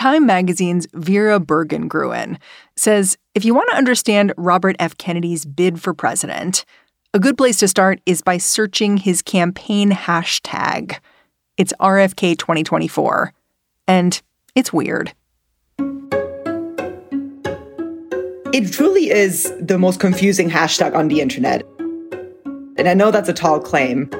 Time magazine's Vera Bergengruen says if you want to understand Robert F. Kennedy's bid for president, a good place to start is by searching his campaign hashtag. It's RFK 2024. And it's weird. It truly is the most confusing hashtag on the internet. And I know that's a tall claim.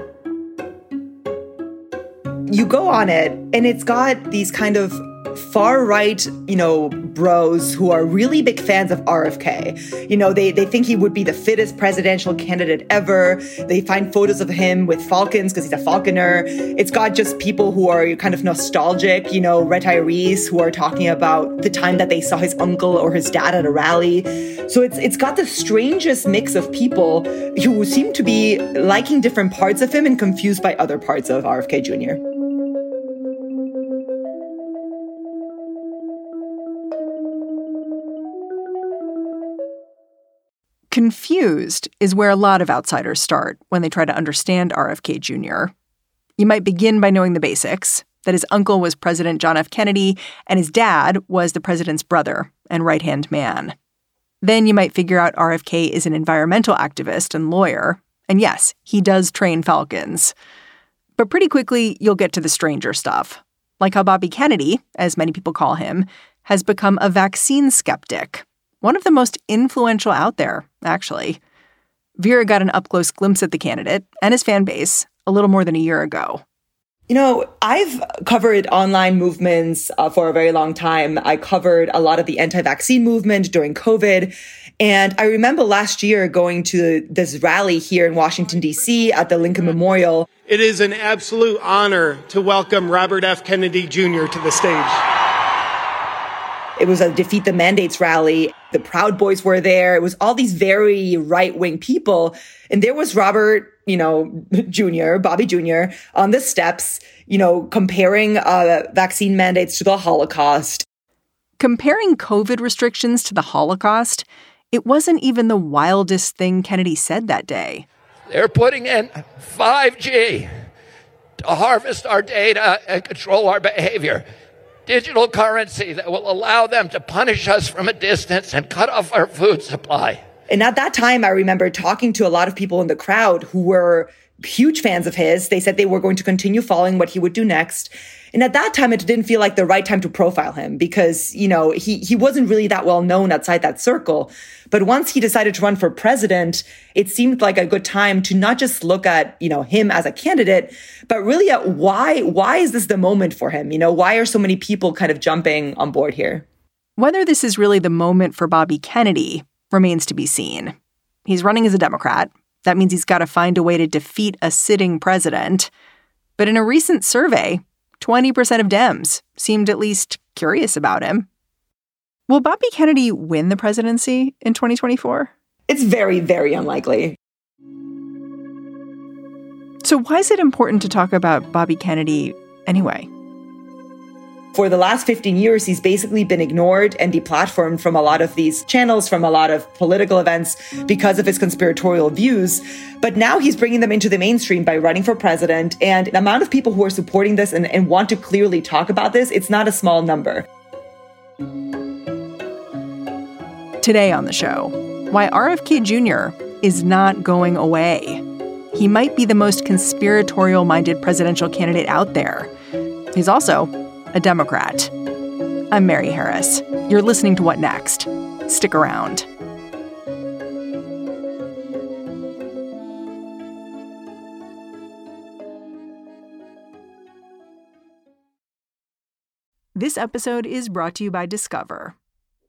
You go on it, and it's got these kind of far right, you know, bros who are really big fans of RFK. You know, they, they think he would be the fittest presidential candidate ever. They find photos of him with falcons because he's a falconer. It's got just people who are kind of nostalgic, you know, retirees who are talking about the time that they saw his uncle or his dad at a rally. So it's it's got the strangest mix of people who seem to be liking different parts of him and confused by other parts of RFK Jr. Confused is where a lot of outsiders start when they try to understand RFK Jr. You might begin by knowing the basics that his uncle was President John F. Kennedy and his dad was the president's brother and right hand man. Then you might figure out RFK is an environmental activist and lawyer. And yes, he does train falcons. But pretty quickly, you'll get to the stranger stuff, like how Bobby Kennedy, as many people call him, has become a vaccine skeptic one of the most influential out there, actually. Vera got an up close glimpse at the candidate and his fan base a little more than a year ago. You know, I've covered online movements uh, for a very long time. I covered a lot of the anti vaccine movement during COVID. And I remember last year going to this rally here in Washington, D.C. at the Lincoln Memorial. It is an absolute honor to welcome Robert F. Kennedy Jr. to the stage. It was a defeat the mandates rally. The Proud Boys were there. It was all these very right wing people. And there was Robert, you know, Jr., Bobby Jr. on the steps, you know, comparing uh, vaccine mandates to the Holocaust. Comparing COVID restrictions to the Holocaust, it wasn't even the wildest thing Kennedy said that day. They're putting in 5G to harvest our data and control our behavior digital currency that will allow them to punish us from a distance and cut off our food supply. And at that time, I remember talking to a lot of people in the crowd who were huge fans of his. They said they were going to continue following what he would do next. And at that time, it didn't feel like the right time to profile him because, you know, he, he wasn't really that well known outside that circle. But once he decided to run for president, it seemed like a good time to not just look at, you know, him as a candidate, but really at why, why is this the moment for him? You know, why are so many people kind of jumping on board here? Whether this is really the moment for Bobby Kennedy remains to be seen. He's running as a Democrat. That means he's got to find a way to defeat a sitting president. But in a recent survey, 20% of Dems seemed at least curious about him. Will Bobby Kennedy win the presidency in 2024? It's very, very unlikely. So, why is it important to talk about Bobby Kennedy anyway? For the last 15 years, he's basically been ignored and deplatformed from a lot of these channels, from a lot of political events because of his conspiratorial views. But now he's bringing them into the mainstream by running for president. And the amount of people who are supporting this and, and want to clearly talk about this, it's not a small number. Today on the show, why RFK Jr. is not going away. He might be the most conspiratorial minded presidential candidate out there. He's also a Democrat. I'm Mary Harris. You're listening to What Next? Stick around. This episode is brought to you by Discover.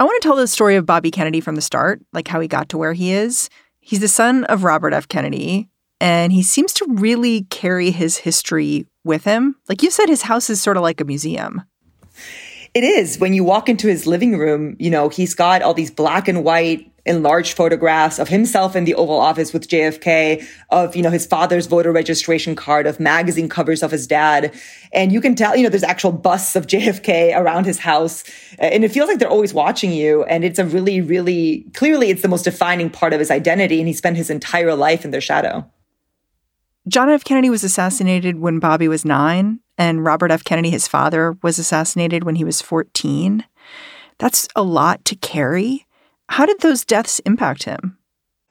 I want to tell the story of Bobby Kennedy from the start, like how he got to where he is. He's the son of Robert F. Kennedy, and he seems to really carry his history with him. Like you said, his house is sort of like a museum. It is. When you walk into his living room, you know, he's got all these black and white enlarged photographs of himself in the Oval Office with JFK, of, you know, his father's voter registration card, of magazine covers of his dad. And you can tell, you know, there's actual busts of JFK around his house. Uh, and it feels like they're always watching you. And it's a really, really, clearly it's the most defining part of his identity. And he spent his entire life in their shadow. John F. Kennedy was assassinated when Bobby was nine, and Robert F. Kennedy, his father, was assassinated when he was 14. That's a lot to carry. How did those deaths impact him?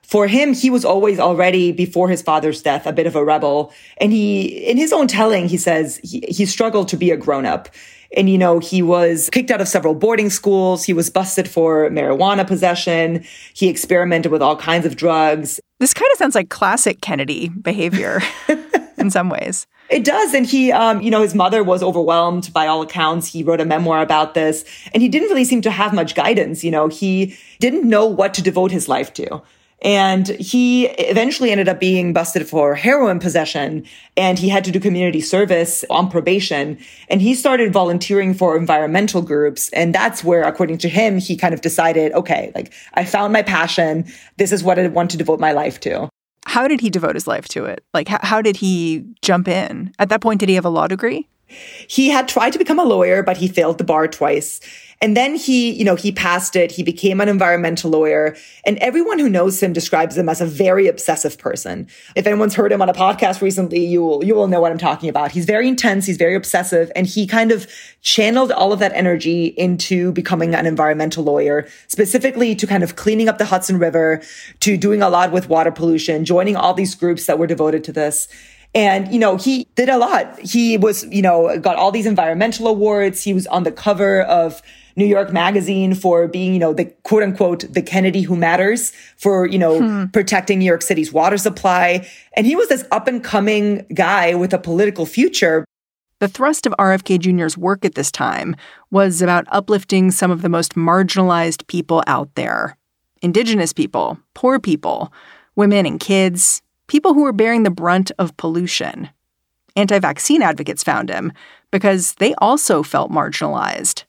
For him, he was always already before his father's death a bit of a rebel. And he, in his own telling, he says he, he struggled to be a grown up. And, you know, he was kicked out of several boarding schools. He was busted for marijuana possession. He experimented with all kinds of drugs. This kind of sounds like classic Kennedy behavior in some ways. It does. And he, um, you know, his mother was overwhelmed by all accounts. He wrote a memoir about this and he didn't really seem to have much guidance. You know, he didn't know what to devote his life to. And he eventually ended up being busted for heroin possession and he had to do community service on probation. And he started volunteering for environmental groups. And that's where, according to him, he kind of decided, okay, like I found my passion. This is what I want to devote my life to. How did he devote his life to it? Like, how, how did he jump in? At that point, did he have a law degree? He had tried to become a lawyer, but he failed the bar twice. And then he, you know, he passed it. He became an environmental lawyer. And everyone who knows him describes him as a very obsessive person. If anyone's heard him on a podcast recently, you will, you will know what I'm talking about. He's very intense. He's very obsessive. And he kind of channeled all of that energy into becoming an environmental lawyer, specifically to kind of cleaning up the Hudson River, to doing a lot with water pollution, joining all these groups that were devoted to this. And, you know, he did a lot. He was, you know, got all these environmental awards. He was on the cover of New York Magazine for being, you know, the quote unquote, the Kennedy who matters for, you know, hmm. protecting New York City's water supply. And he was this up and coming guy with a political future. The thrust of RFK Jr.'s work at this time was about uplifting some of the most marginalized people out there indigenous people, poor people, women and kids, people who were bearing the brunt of pollution. Anti vaccine advocates found him because they also felt marginalized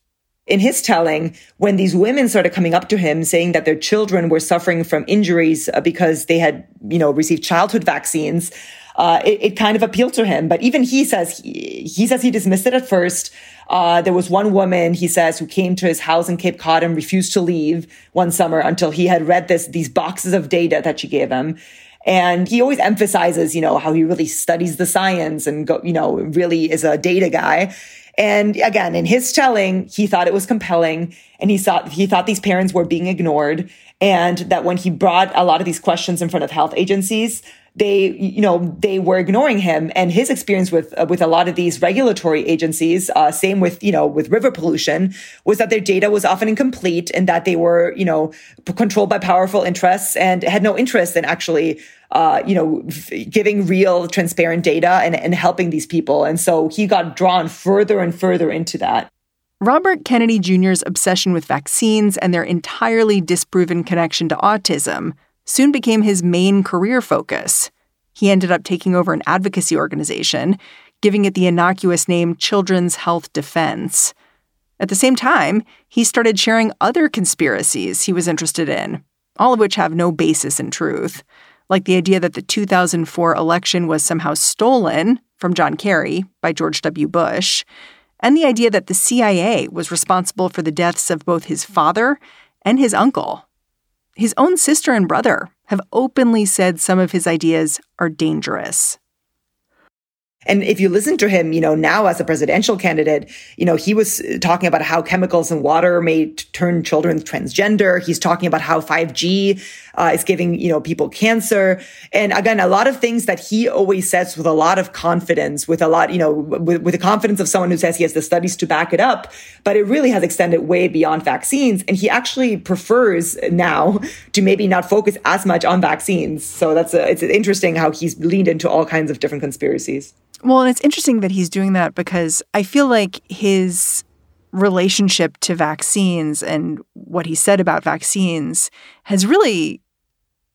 in his telling, when these women started coming up to him saying that their children were suffering from injuries uh, because they had, you know, received childhood vaccines, uh, it, it, kind of appealed to him. But even he says he, he says he dismissed it at first. Uh, there was one woman, he says, who came to his house in Cape Cod and refused to leave one summer until he had read this these boxes of data that she gave him. And he always emphasizes, you know, how he really studies the science and go, you know, really is a data guy. And again, in his telling, he thought it was compelling and he thought, he thought these parents were being ignored and that when he brought a lot of these questions in front of health agencies, they, you know, they were ignoring him. And his experience with, uh, with a lot of these regulatory agencies, uh, same with, you know, with river pollution, was that their data was often incomplete and that they were, you know, controlled by powerful interests and had no interest in actually, uh, you know, giving real transparent data and, and helping these people. And so he got drawn further and further into that. Robert Kennedy Jr.'s obsession with vaccines and their entirely disproven connection to autism soon became his main career focus. He ended up taking over an advocacy organization, giving it the innocuous name Children's Health Defense. At the same time, he started sharing other conspiracies he was interested in, all of which have no basis in truth, like the idea that the 2004 election was somehow stolen from John Kerry by George W. Bush, and the idea that the CIA was responsible for the deaths of both his father and his uncle. His own sister and brother have openly said some of his ideas are dangerous. And if you listen to him, you know, now as a presidential candidate, you know, he was talking about how chemicals in water may turn children transgender. He's talking about how 5G uh, is giving, you know, people cancer. And again, a lot of things that he always says with a lot of confidence, with a lot, you know, with, with the confidence of someone who says he has the studies to back it up, but it really has extended way beyond vaccines. And he actually prefers now to maybe not focus as much on vaccines. So that's a, it's interesting how he's leaned into all kinds of different conspiracies. Well, and it's interesting that he's doing that because I feel like his relationship to vaccines and what he said about vaccines has really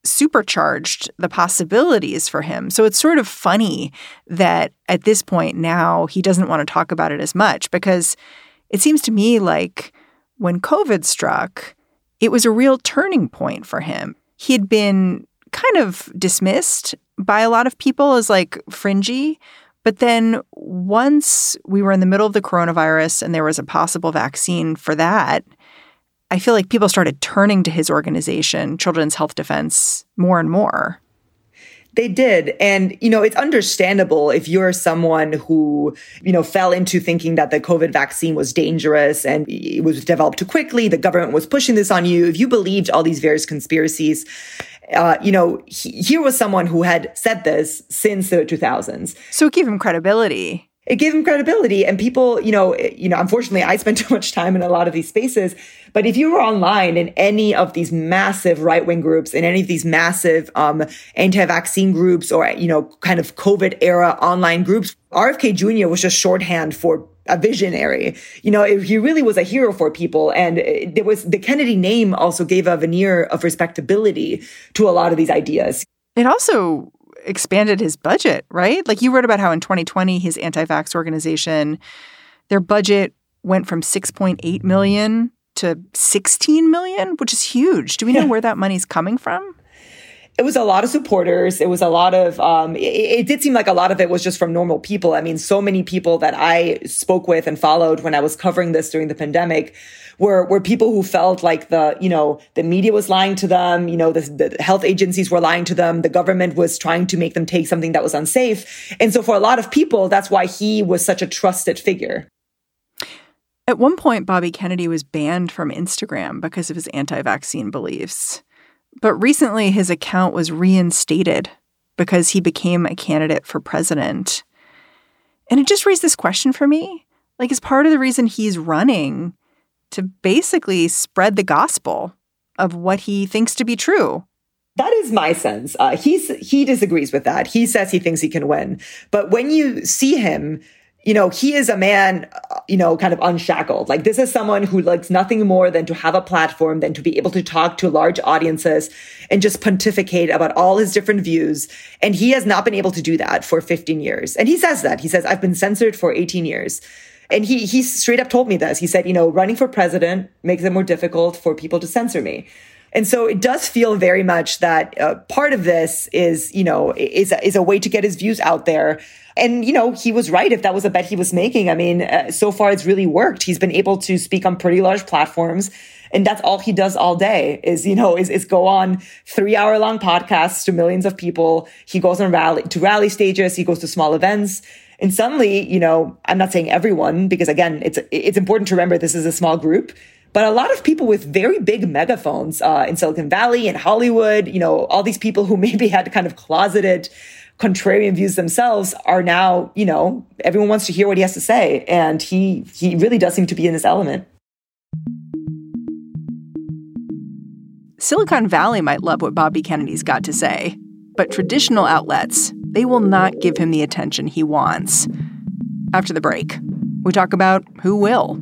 supercharged the possibilities for him. So it's sort of funny that at this point now he doesn't want to talk about it as much because it seems to me like when COVID struck, it was a real turning point for him. He had been kind of dismissed by a lot of people as like fringy, but then once we were in the middle of the coronavirus and there was a possible vaccine for that, I feel like people started turning to his organization, Children's Health Defense, more and more. They did. And, you know, it's understandable if you're someone who, you know, fell into thinking that the COVID vaccine was dangerous and it was developed too quickly. The government was pushing this on you. If you believed all these various conspiracies, uh, you know, he, here was someone who had said this since the 2000s. So it gave him credibility. It gave him credibility, and people, you know, you know. Unfortunately, I spent too much time in a lot of these spaces. But if you were online in any of these massive right wing groups, in any of these massive um, anti-vaccine groups, or you know, kind of COVID era online groups, RFK Jr. was just shorthand for a visionary. You know, he really was a hero for people. And uh, there was the Kennedy name also gave a veneer of respectability to a lot of these ideas. It also expanded his budget, right? Like you wrote about how in 2020, his anti vax organization, their budget went from 6.8 million to 16 million, which is huge. Do we know yeah. where that money's coming from? It was a lot of supporters. It was a lot of, um, it, it, did seem like a lot of it was just from normal people. I mean, so many people that I spoke with and followed when I was covering this during the pandemic were, were people who felt like the, you know, the media was lying to them. You know, the, the health agencies were lying to them. The government was trying to make them take something that was unsafe. And so for a lot of people, that's why he was such a trusted figure. At one point, Bobby Kennedy was banned from Instagram because of his anti vaccine beliefs. But recently, his account was reinstated because he became a candidate for president. And it just raised this question for me. Like, is part of the reason he's running to basically spread the gospel of what he thinks to be true? That is my sense. Uh, he's he disagrees with that. He says he thinks he can win, but when you see him you know, he is a man, you know, kind of unshackled. Like this is someone who likes nothing more than to have a platform, than to be able to talk to large audiences and just pontificate about all his different views. And he has not been able to do that for 15 years. And he says that. He says, I've been censored for 18 years. And he, he straight up told me this. He said, you know, running for president makes it more difficult for people to censor me. And so it does feel very much that uh, part of this is, you know, is, is a way to get his views out there. And, you know, he was right if that was a bet he was making. I mean, uh, so far it's really worked. He's been able to speak on pretty large platforms. And that's all he does all day is, you know, is, is go on three hour long podcasts to millions of people. He goes on rally to rally stages. He goes to small events. And suddenly, you know, I'm not saying everyone, because again, it's, it's important to remember this is a small group, but a lot of people with very big megaphones, uh, in Silicon Valley and Hollywood, you know, all these people who maybe had kind of closeted contrarian views themselves are now, you know, everyone wants to hear what he has to say. And he, he really does seem to be in this element. Silicon Valley might love what Bobby Kennedy's got to say, but traditional outlets, they will not give him the attention he wants. After the break, we talk about who will.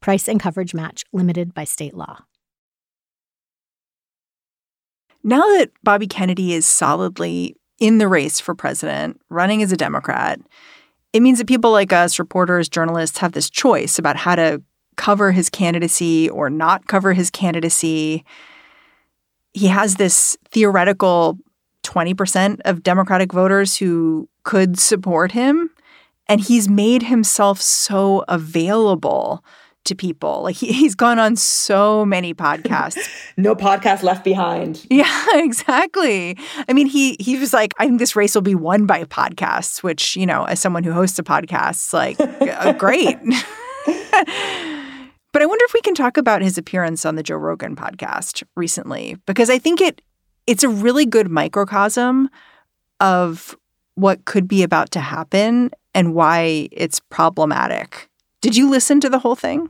Price and coverage match limited by state law. Now that Bobby Kennedy is solidly in the race for president, running as a Democrat, it means that people like us, reporters, journalists, have this choice about how to cover his candidacy or not cover his candidacy. He has this theoretical 20% of Democratic voters who could support him. And he's made himself so available to people. Like he, he's gone on so many podcasts. no podcast left behind. Yeah, exactly. I mean, he he was like, I think this race will be won by podcasts, which, you know, as someone who hosts a podcast, like uh, great. but I wonder if we can talk about his appearance on the Joe Rogan podcast recently because I think it it's a really good microcosm of what could be about to happen and why it's problematic. Did you listen to the whole thing?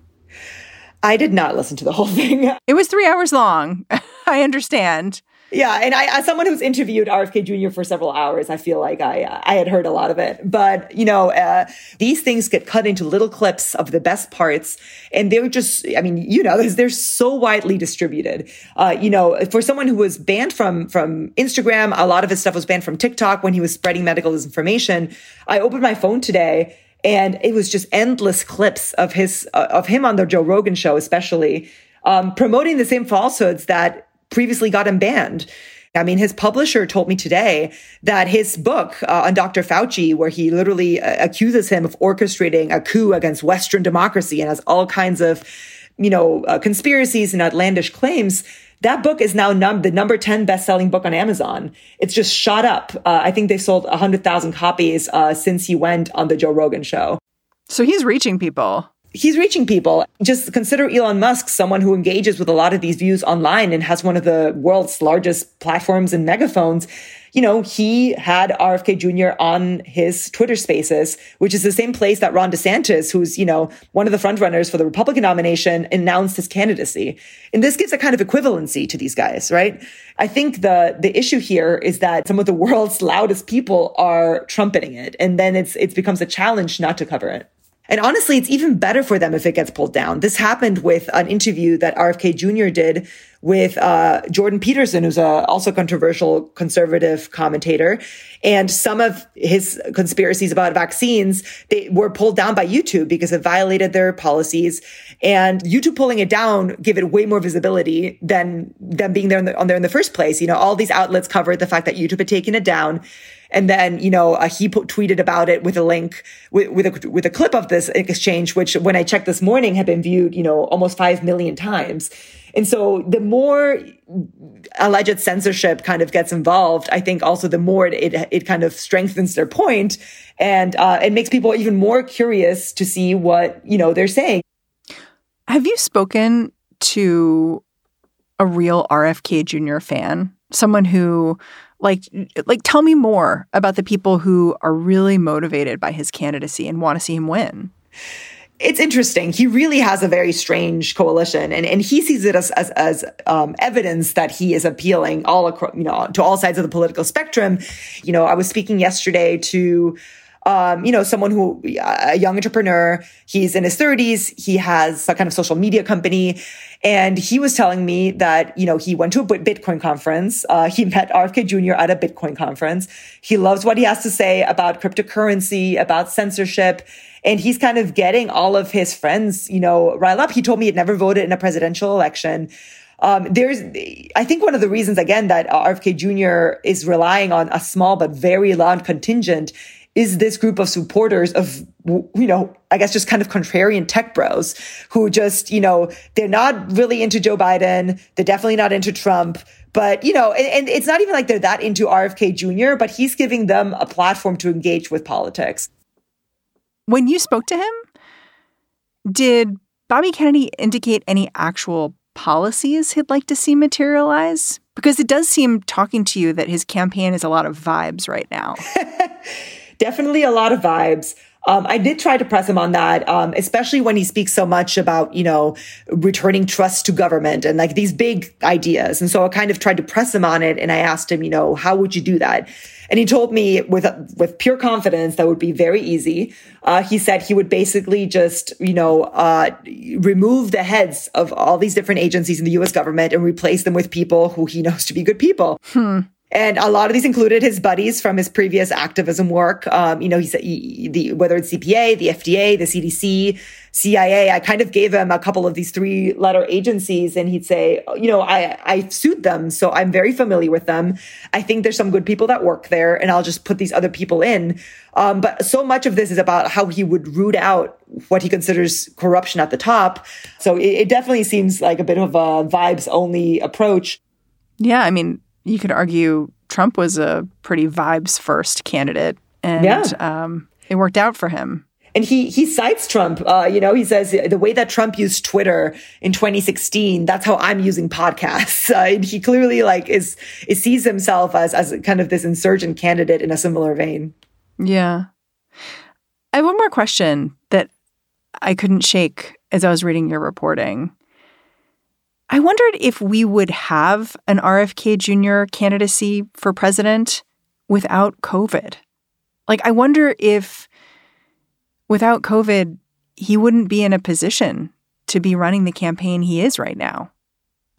I did not listen to the whole thing. It was three hours long. I understand. Yeah, and I, as someone who's interviewed RFK Jr. for several hours, I feel like I I had heard a lot of it. But you know, uh, these things get cut into little clips of the best parts, and they're just, I mean, you know, they're so widely distributed. Uh, you know, for someone who was banned from from Instagram, a lot of his stuff was banned from TikTok when he was spreading medical disinformation. I opened my phone today and it was just endless clips of his uh, of him on the Joe Rogan show, especially um, promoting the same falsehoods that previously got him banned. I mean, his publisher told me today that his book uh, on Dr. Fauci, where he literally uh, accuses him of orchestrating a coup against Western democracy and has all kinds of, you know, uh, conspiracies and outlandish claims, that book is now num- the number 10 best-selling book on Amazon. It's just shot up. Uh, I think they sold 100,000 copies uh, since he went on the Joe Rogan show. So he's reaching people. He's reaching people. Just consider Elon Musk someone who engages with a lot of these views online and has one of the world's largest platforms and megaphones you know, he had RFK Jr. on his Twitter spaces, which is the same place that Ron DeSantis, who's, you know, one of the frontrunners for the Republican nomination, announced his candidacy. And this gives a kind of equivalency to these guys, right? I think the, the issue here is that some of the world's loudest people are trumpeting it. And then it's, it becomes a challenge not to cover it. And honestly, it's even better for them if it gets pulled down. This happened with an interview that RFK Jr. did with uh, Jordan Peterson, who's a also controversial conservative commentator. And some of his conspiracies about vaccines they were pulled down by YouTube because it violated their policies. And YouTube pulling it down gave it way more visibility than them being there the, on there in the first place. You know, all these outlets covered the fact that YouTube had taken it down. And then, you know, uh, he put, tweeted about it with a link with, with a, with a clip of this exchange, which when I checked this morning had been viewed, you know, almost 5 million times. And so the more alleged censorship kind of gets involved, I think also the more it, it, it kind of strengthens their point and uh, it makes people even more curious to see what, you know, they're saying. Have you spoken to a real RFK Jr. fan? Someone who like like tell me more about the people who are really motivated by his candidacy and want to see him win it's interesting. He really has a very strange coalition, and, and he sees it as as, as um, evidence that he is appealing all across, you know, to all sides of the political spectrum. You know, I was speaking yesterday to um, you know, someone who, a young entrepreneur, he's in his 30s, he has a kind of social media company. And he was telling me that, you know, he went to a Bitcoin conference. Uh, he met RFK Jr. at a Bitcoin conference. He loves what he has to say about cryptocurrency, about censorship. And he's kind of getting all of his friends, you know, riled up. He told me he'd never voted in a presidential election. Um, there's, I think one of the reasons again that RFK Jr. is relying on a small but very loud contingent is this group of supporters of, you know, I guess just kind of contrarian tech bros who just, you know, they're not really into Joe Biden. They're definitely not into Trump. But, you know, and, and it's not even like they're that into RFK Jr., but he's giving them a platform to engage with politics. When you spoke to him, did Bobby Kennedy indicate any actual policies he'd like to see materialize? Because it does seem, talking to you, that his campaign is a lot of vibes right now. Definitely a lot of vibes. Um, I did try to press him on that, um, especially when he speaks so much about, you know, returning trust to government and like these big ideas. And so I kind of tried to press him on it. And I asked him, you know, how would you do that? And he told me with, with pure confidence that would be very easy. Uh, he said he would basically just, you know, uh, remove the heads of all these different agencies in the U.S. government and replace them with people who he knows to be good people. Hmm. And a lot of these included his buddies from his previous activism work. Um, you know, he said he, the, whether it's EPA, the FDA, the CDC, CIA. I kind of gave him a couple of these three letter agencies and he'd say, you know, I, I sued them. So I'm very familiar with them. I think there's some good people that work there and I'll just put these other people in. Um, but so much of this is about how he would root out what he considers corruption at the top. So it, it definitely seems like a bit of a vibes only approach. Yeah. I mean, you could argue Trump was a pretty vibes first candidate, and yeah. um, it worked out for him. And he he cites Trump. Uh, you know, he says the way that Trump used Twitter in 2016, that's how I'm using podcasts. Uh, he clearly like is, is sees himself as as kind of this insurgent candidate in a similar vein. Yeah. I have one more question that I couldn't shake as I was reading your reporting. I wondered if we would have an RFK Jr. candidacy for president without COVID. Like, I wonder if without COVID, he wouldn't be in a position to be running the campaign he is right now.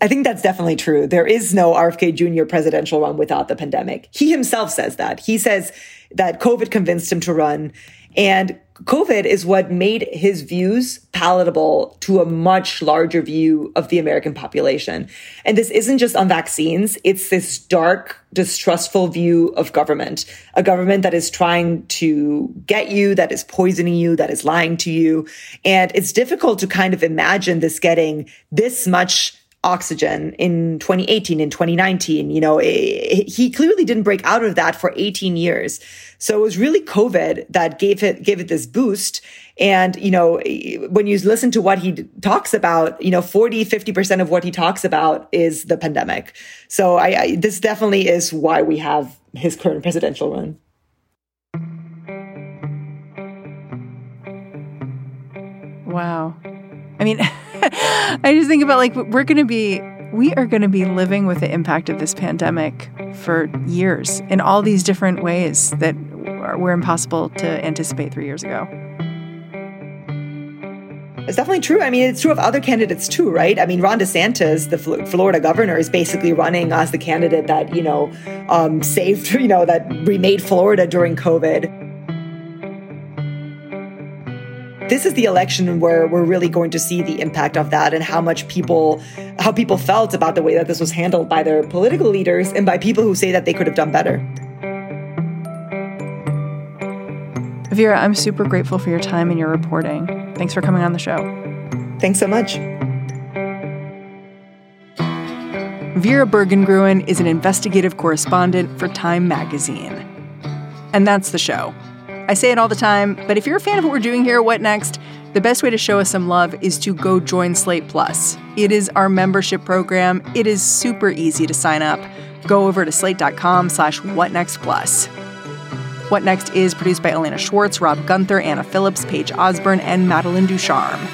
I think that's definitely true. There is no RFK Jr. presidential run without the pandemic. He himself says that. He says that COVID convinced him to run. And COVID is what made his views palatable to a much larger view of the American population. And this isn't just on vaccines. It's this dark, distrustful view of government, a government that is trying to get you, that is poisoning you, that is lying to you. And it's difficult to kind of imagine this getting this much oxygen in 2018 in 2019 you know it, he clearly didn't break out of that for 18 years. So it was really covid that gave it gave it this boost. And you know eh, when you listen to what he talks about you know 40 50% of what he talks about is the pandemic. So I, I this definitely is why we have his current presidential run. Wow. I mean I just think about like we're going to be we are going to be living with the impact of this pandemic for years in all these different ways that were impossible to anticipate 3 years ago. It's definitely true. I mean, it's true of other candidates too, right? I mean, Ron DeSantis, the Florida governor, is basically running as the candidate that, you know, um, saved, you know, that remade Florida during COVID. This is the election where we're really going to see the impact of that and how much people how people felt about the way that this was handled by their political leaders and by people who say that they could have done better. Vera, I'm super grateful for your time and your reporting. Thanks for coming on the show. Thanks so much. Vera Bergengruen is an investigative correspondent for Time magazine. And that's the show. I say it all the time, but if you're a fan of what we're doing here, What Next? The best way to show us some love is to go join Slate Plus. It is our membership program. It is super easy to sign up. Go over to slate.com slash whatnextplus. What Next is produced by Elena Schwartz, Rob Gunther, Anna Phillips, Paige Osborne, and Madeline Ducharme.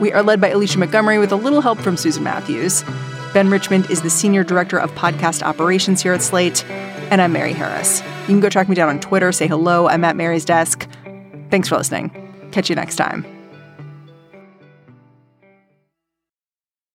We are led by Alicia Montgomery with a little help from Susan Matthews. Ben Richmond is the Senior Director of Podcast Operations here at Slate. And I'm Mary Harris. You can go track me down on Twitter, say hello. I'm at Mary's desk. Thanks for listening. Catch you next time.